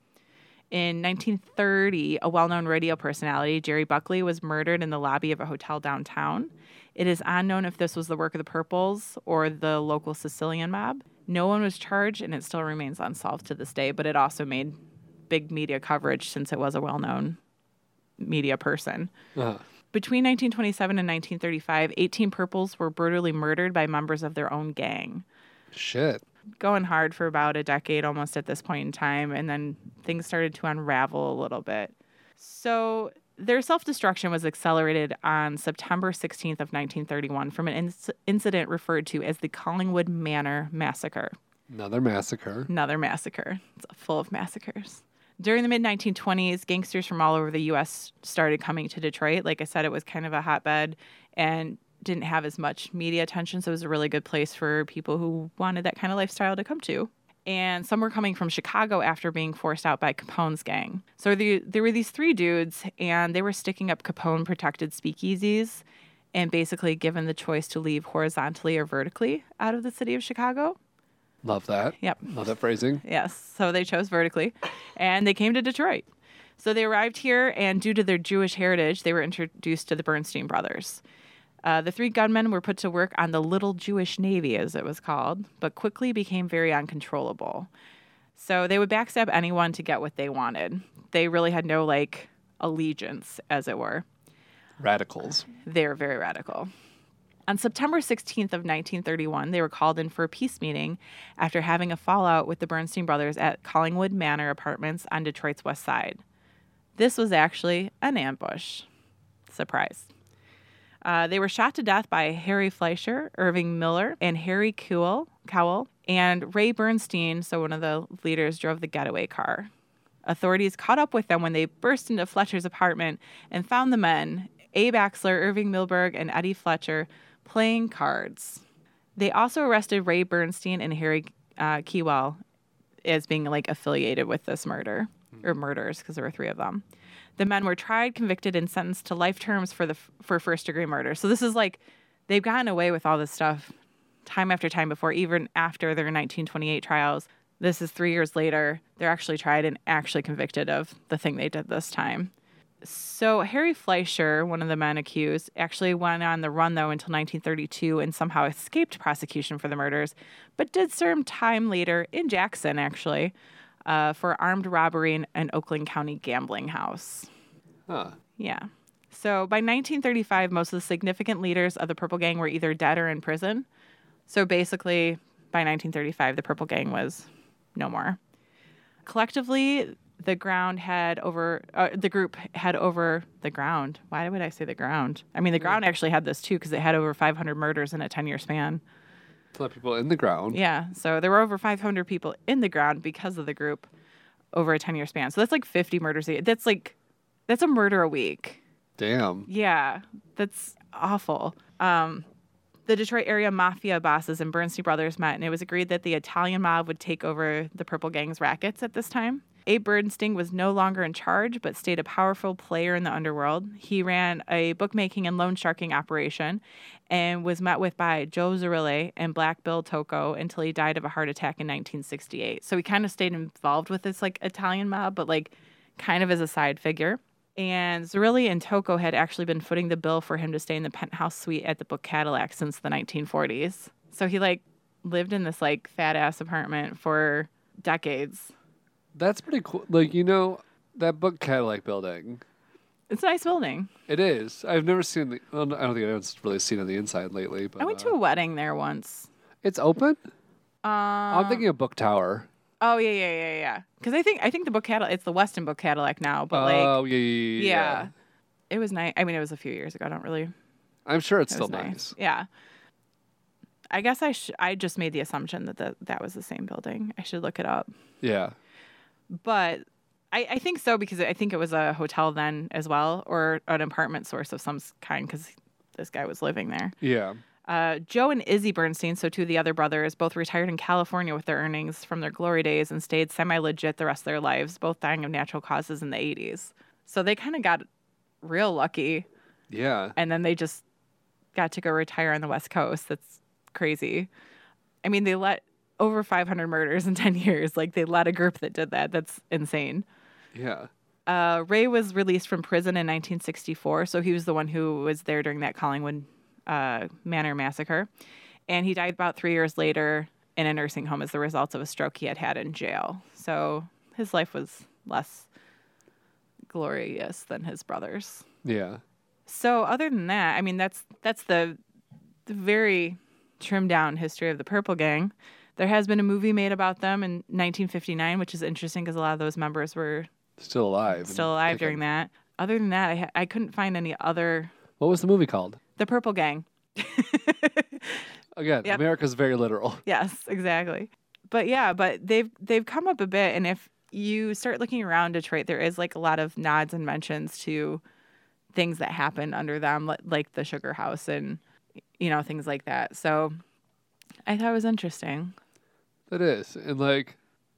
In 1930, a well known radio personality, Jerry Buckley, was murdered in the lobby of a hotel downtown. It is unknown if this was the work of the Purples or the local Sicilian mob. No one was charged, and it still remains unsolved to this day, but it also made big media coverage since it was a well known media person. Uh, Between 1927 and 1935, 18 Purples were brutally murdered by members of their own gang. shit. Going hard for about a decade almost at this point in time, and then things started to unravel a little bit. So their self destruction was accelerated on September 16th of 1931 from an inc- incident referred to as the Collingwood Manor Massacre. Another massacre. Another massacre. It's full of massacres. During the mid 1920s, gangsters from all over the U.S. started coming to Detroit. Like I said, it was kind of a hotbed and didn't have as much media attention, so it was a really good place for people who wanted that kind of lifestyle to come to. And some were coming from Chicago after being forced out by Capone's gang. So the, there were these three dudes, and they were sticking up Capone protected speakeasies and basically given the choice to leave horizontally or vertically out of the city of Chicago. Love that. Yep. Love that phrasing. Yes. So they chose vertically and they came to Detroit. So they arrived here, and due to their Jewish heritage, they were introduced to the Bernstein brothers. Uh, the three gunmen were put to work on the Little Jewish Navy, as it was called, but quickly became very uncontrollable. So they would backstab anyone to get what they wanted. They really had no, like, allegiance, as it were. Radicals. They were very radical. On September 16th of 1931, they were called in for a peace meeting after having a fallout with the Bernstein brothers at Collingwood Manor Apartments on Detroit's west side. This was actually an ambush. Surprise. Uh, they were shot to death by Harry Fleischer, Irving Milberg, and Harry Cowell, Cowell, and Ray Bernstein, so one of the leaders, drove the getaway car. Authorities caught up with them when they burst into Fletcher's apartment and found the men, Abe Axler, Irving Milberg, and Eddie Fletcher, playing cards. They also arrested Ray Bernstein and Harry uh, Keywell as being like affiliated with this murder or murders because there were three of them. The men were tried, convicted, and sentenced to life terms for the for first degree murder. So this is like they've gotten away with all this stuff time after time before, even after their 1928 trials. This is three years later. They're actually tried and actually convicted of the thing they did this time. So Harry Fleischer, one of the men accused, actually went on the run though until 1932 and somehow escaped prosecution for the murders, but did serve time later in Jackson actually uh, for armed robbery in an Oakland County gambling house. Huh. Yeah. So by 1935, most of the significant leaders of the Purple Gang were either dead or in prison. So basically, by 1935, the Purple Gang was no more. Collectively, the ground had over uh, the group had over the ground. Why would I say the ground? I mean, the ground actually had this too because it had over 500 murders in a 10 year span. Lot of people in the ground. Yeah, so there were over 500 people in the ground because of the group over a 10 year span. So that's like 50 murders a year. That's like that's a murder a week. Damn. Yeah, that's awful. Um, the Detroit area mafia bosses and Bernstein brothers met, and it was agreed that the Italian mob would take over the Purple Gang's rackets at this time. Abe Bernstein was no longer in charge, but stayed a powerful player in the underworld. He ran a bookmaking and loan sharking operation and was met with by Joe Zerilli and Black Bill Tocco until he died of a heart attack in 1968. So he kind of stayed involved with this like Italian mob, but like kind of as a side figure. And Zerilli and Tocco had actually been footing the bill for him to stay in the penthouse suite at the Book Cadillac since the 1940s. So he like lived in this like fat ass apartment for decades. That's pretty cool. Like, you know, that book Cadillac building. It's a nice building. It is. I've never seen the. Well, I don't think anyone's really seen on the inside lately. But I went uh, to a wedding there once. It's open. Um, I'm thinking of Book Tower. Oh yeah, yeah, yeah, yeah. Because I think I think the book Cadillac. It's the Westin Book Cadillac now, but like oh yeah, yeah, yeah, yeah. yeah. it was nice. I mean, it was a few years ago. I don't really. I'm sure it's It still was nice. Yeah. I guess I sh- I just made the assumption that the, that was the same building. I should look it up. Yeah. But I, I think so because I think it was a hotel then as well, or an apartment source of some kind because this guy was living there. Yeah. Uh, Joe and Izzy Bernstein, so two of the other brothers, both retired in California with their earnings from their glory days and stayed semi legit the rest of their lives, both dying of natural causes in the 80s. So they kind of got real lucky Yeah. and then they just got to go retire on the West Coast. That's crazy. I mean, they let over 500 murders in [LAUGHS] 10 years. Like, they let a group that did that. That's insane. Yeah. Uh, Ray was released from prison in 1964, so he was the one who was there during that Collingwood uh, Manor massacre, and he died about three years later in a nursing home as the result of a stroke he had had in jail. So his life was less glorious than his brother's. Yeah. So other than that, I mean that's that's the, the very trimmed down history of the Purple Gang. There has been a movie made about them in 1959, which is interesting because a lot of those members were Still alive. still alive during that. Other than that, I, ha- I couldn't find any other. What was the movie called? The Purple Gang. Again, Yep. America's very literal. Yes, exactly. But yeah, but they've they've come up a bit, and if you start looking around Detroit, there is like a lot of nods and mentions to things that happened under them, like the Sugar House and you know things like that. So I thought it was interesting. That is, and like,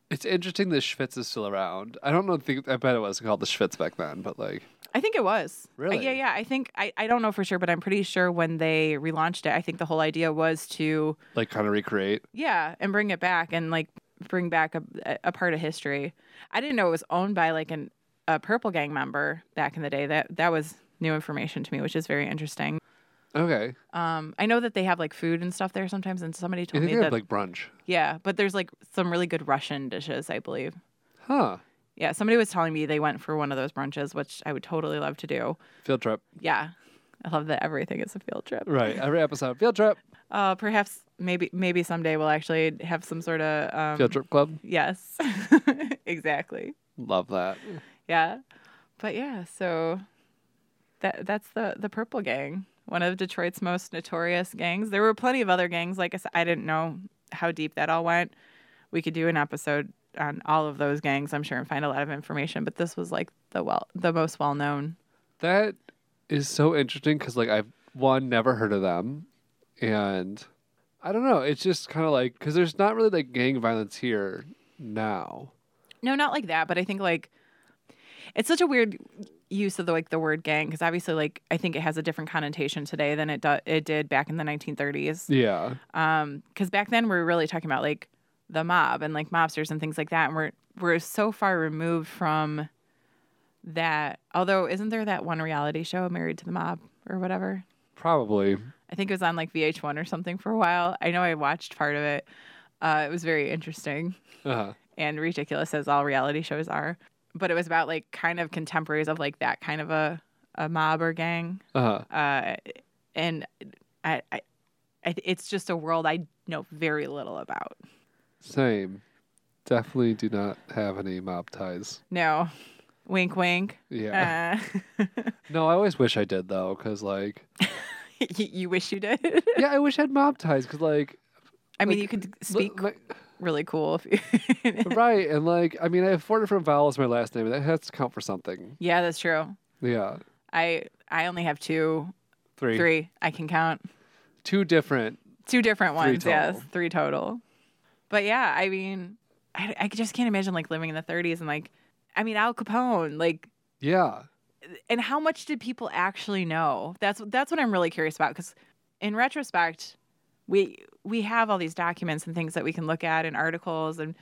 it's interesting that Schvitz is still around. I don't know. Think I bet it was called the Schvitz back then, but like, I think it was. Uh, Really? yeah, yeah. I think I, I don't know for sure, but I'm pretty sure when they relaunched it, I think the whole idea was to like kind of recreate. yeah, and bring it back and like bring back a, a part of history. I didn't know it was owned by like an a Purple Gang member back in the day. That that was new information to me, which is very interesting. Okay, Um, I know that they have like food and stuff there sometimes, and somebody I told think me they that have like brunch. yeah, but there's like some really good Russian dishes, I believe. Huh? Yeah, somebody was telling me they went for one of those brunches, which I would totally love to do. Field trip. Yeah, I love that everything is a field trip. Right. Every episode, field trip. Uh, perhaps maybe maybe someday we'll actually have some sort of um, Field trip club. Yes, [LAUGHS] exactly. Love that. Yeah, but yeah, so that that's the the Purple Gang, one of Detroit's most notorious gangs. There were plenty of other gangs. Like I said, I didn't know how deep that all went. We could do an episode on all of those gangs, I'm sure, and find a lot of information. But this was like the well the most well known. That is so interesting because like I've one never heard of them, and I don't know. It's just kind of like because there's not really like gang violence here now. No, not like that, but I think like it's such a weird use of the like the word gang because obviously like I think it has a different connotation today than it do- it did back in the 1930s. Yeah. Um, because back then we were really talking about like the mob and like mobsters and things like that, and we're we're so far removed from that. Although, isn't there that one reality show, Married to the Mob or whatever? Probably. I think it was on like VH1 or something for a while. I know I watched part of it. Uh, it was very interesting Uh-huh. and ridiculous as all reality shows are. But it was about like kind of contemporaries of like that kind of a, a mob or gang. Uh-huh. Uh, and I, I, I, it's just a world I know very little about. Same. Definitely do not have any mob ties. No, wink, wink. Yeah. Uh, [LAUGHS] no, I always wish I did though, because like, you, [LAUGHS] you wish you did. yeah, I wish I had mob ties, because like, I mean, Like, you could speak like- really cool if you. [LAUGHS] right, and like, I mean, I have four different vowels in my last name. That has to count for something. yeah, that's true. Yeah, I I only have two, three, three. I can count two different. two different ones. Yes, total. three total. But yeah, I mean, I, I just can't imagine like living in the 30s and like, I mean, Al Capone, like, Yeah, and how much did people actually know? That's that's what I'm really curious about because, in retrospect, we we have all these documents and things that we can look at and articles and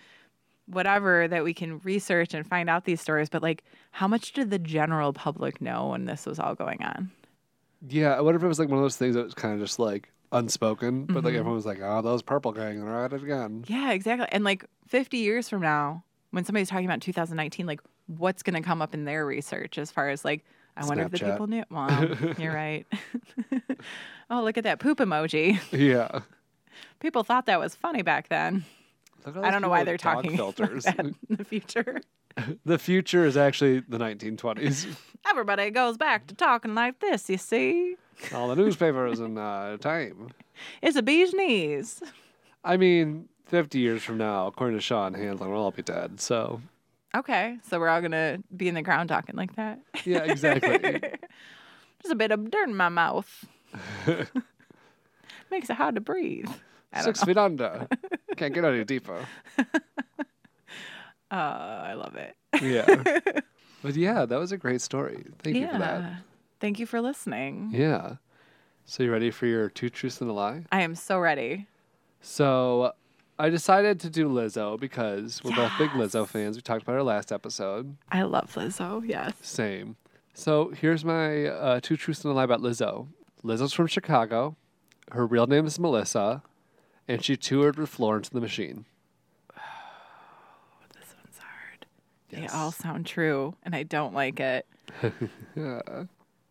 whatever that we can research and find out these stories. But like, how much did the general public know when this was all going on? yeah. I wonder if it was like one of those things that was kind of just like unspoken, but like Mhm. everyone was like, "Oh, those purple gang, and they're at it again." Yeah, exactly. And like 50 years from now, when somebody's talking about 2019, like what's going to come up in their research as far as like, I wonder if the people knew. [LAUGHS] Well, you're right. [LAUGHS] oh, look at that poop emoji. Yeah. People thought that was funny back then. Look at I don't know why they're talking filters. like in the future. [LAUGHS] the future is actually the 1920s. Everybody goes back to talking like this, you see. All the newspapers and uh, time. It's a bee's knees. I mean, 50 years from now, according to Sean Hanlon, we'll all be dead. So, Okay, so we're all to be in the ground talking like that. yeah, exactly. [LAUGHS] There's a bit of dirt in my mouth. [LAUGHS] Makes it hard to breathe. Six feet under. Can't get any deeper. [LAUGHS] Oh, I love it. Yeah. but yeah, that was a great story. Thank you for that. Thank you for listening. Yeah. So, you ready for your two truths and a lie? I am so ready. So, I decided to do Lizzo because we're both big Lizzo fans. We talked about her last episode. I love Lizzo. Yes. Same. So here's my uh, two truths and a lie about Lizzo. Lizzo's from Chicago. Her real name is Melissa, and she toured with Florence and the Machine. Oh, [SIGHS] This one's hard. They all sound true, and I don't like it. [LAUGHS] Yeah.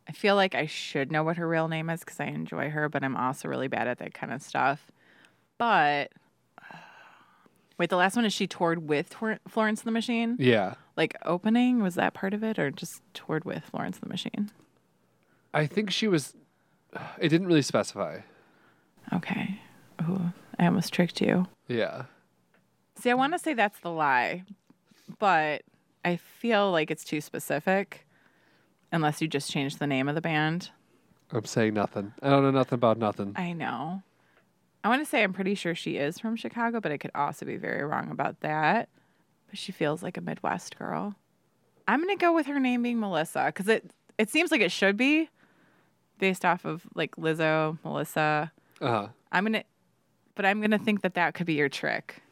I feel like I should know what her real name is because I enjoy her, but I'm also really bad at that kind of stuff. But Wait, the last one is she toured with Tor- Florence and the Machine? Yeah. Like opening, was that part of it, or just toured with Florence and the Machine? I think she was. It didn't really specify. Okay. Ooh, I almost tricked you. Yeah. See, I want to say that's the lie, but I feel like it's too specific unless you just change the name of the band. I'm saying nothing. I don't know nothing about nothing. I know. I want to say I'm pretty sure she is from Chicago, but I could also be very wrong about that. But she feels like a Midwest girl. I'm going to go with her name being Melissa because it, it seems like it should be based off of like Lizzo, Melissa. Uh huh. I'm going to, but I'm going to think that that could be your trick.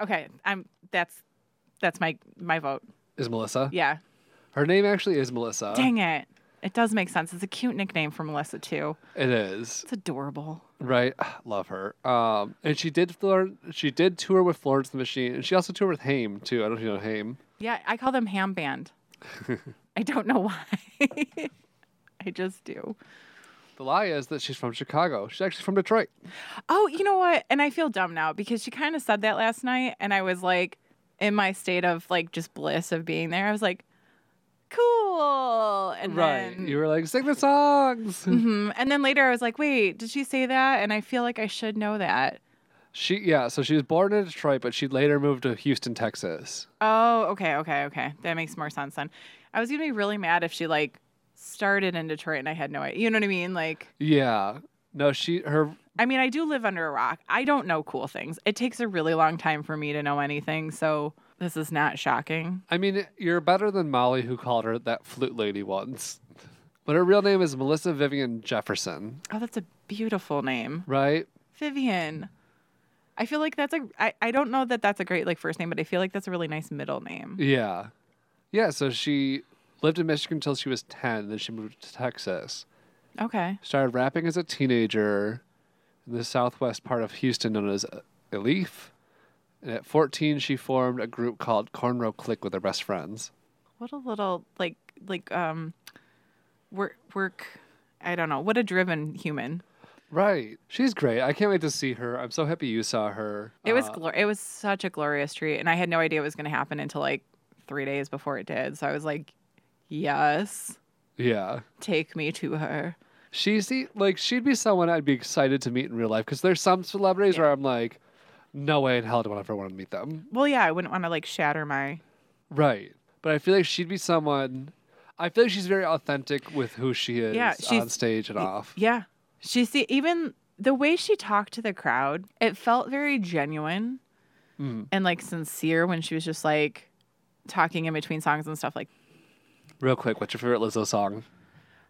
Okay. I'm, that's, that's my, my vote. Is Melissa? Yeah. Her name actually is Melissa. Dang it. It does make sense. It's a cute nickname for Melissa too. It is. It's adorable. Right. [SIGHS] Love her. Um, and she did Flor- she did tour with Florence the Machine, and she also toured with Haim too. I don't know if you know Haim. Yeah, I call them ham band. [LAUGHS] I don't know why. [LAUGHS] I just do. The lie is that she's from Chicago. She's actually from Detroit. Oh, you know what? And I feel dumb now because she kind of said that last night, and I was like, in my state of like just bliss of being there. I was like, cool. And right. then, You were like, sing the songs. [LAUGHS] Mhm. and then later I was like, wait, did she say that? And I feel like I should know that. She yeah. So she was born in Detroit, but she later moved to Houston, Texas. Oh, okay, okay, okay. That makes more sense then. I was gonna be really mad if she like started in Detroit and I had no idea. You know what I mean? Like, Yeah. No, she her I mean, I do live under a rock. I don't know cool things. It takes a really long time for me to know anything, so this is not shocking. I mean, you're better than Molly, who called her that flute lady once. But her real name is Melissa Vivian Jefferson, Oh, that's a beautiful name, right? Vivian. I feel like that's a. I, I don't know that that's a great like first name, but I feel like that's a really nice middle name. Yeah. Yeah, so she lived in Michigan until she was 10, then she moved to Texas. Okay. Started rapping as a teenager in the southwest part of Houston known as Alief. And at 14, she formed a group called Cornrow Clique with her best friends. What a little like like um, work work. I don't know. What a driven human. Right. She's great. I can't wait to see her. I'm so happy you saw her. It was Uh, glor- it was such a glorious treat, and I had no idea it was going to happen until like three days before it did. So I was like, "Yes, yeah. take me to her." She's the, like she'd be someone I'd be excited to meet in real life because there's some celebrities Yeah. where I'm like, no way in hell do I ever want to meet them. Well, yeah, I wouldn't want to like shatter my. Right. But I feel like she'd be someone. I feel like she's very authentic with who she is Yeah, she's- on stage and off. Yeah, she see even the way she talked to the crowd, it felt very genuine Mm. and like sincere when she was just like talking in between songs and stuff. Like Real quick, what's your favorite Lizzo song?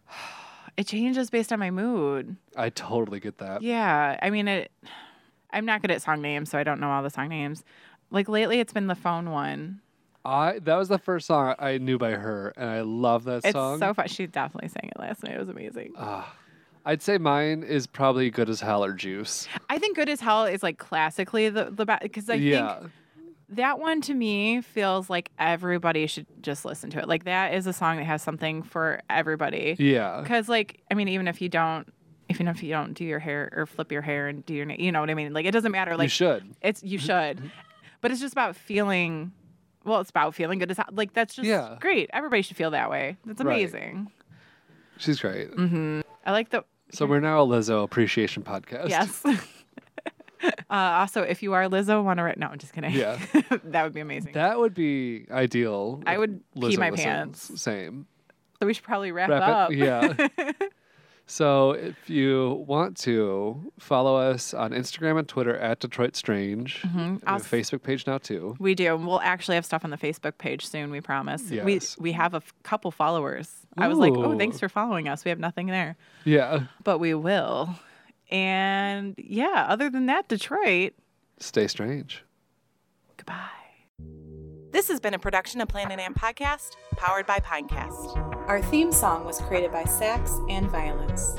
[SIGHS] it changes based on my mood. I totally get that. Yeah, I mean it. I'm not good at song names, so I don't know all the song names. Like lately, it's been the phone one. I that was the first song I knew by her, and I love that It's song. so fun. She definitely sang it last night. It was amazing. Ah. I'd say mine is probably "Good as Hell" or "Juice." I think "Good as Hell" is like classically the the best because I yeah, think that one to me feels like everybody should just listen to it. Like that is a song that has something for everybody. yeah, Because like I mean, even if you don't, even if you don't do your hair or flip your hair and do your, you know what I mean. Like it doesn't matter. Like you should. it's you should, but it's just about feeling. Well, it's about feeling good hell. Like that's just Yeah. great. Everybody should feel that way. That's Right. amazing. She's great. hmm I like the So we're now a Lizzo appreciation podcast. yes. [LAUGHS] uh, also, if you are Lizzo, want to write? No, I'm just kidding. Yeah. [LAUGHS] that would be amazing. That would be ideal. I would pee my listens. pants. Same. so we should probably wrap, Wrap up. it. Yeah. [LAUGHS] so if you want to follow us on Instagram and Twitter at Detroit Strange, Mhm. we have a Facebook page now too. We do. We'll actually have stuff on the Facebook page soon. We promise. Yes. We we have a f- couple followers. I was like, oh, thanks for following us. We have nothing there, Yeah. but we will. And yeah, other than that, Detroit. Stay strange. Goodbye. This has been a production of Planet Amp Podcast, powered by Pinecast. Our theme song was created by Sax and Violence.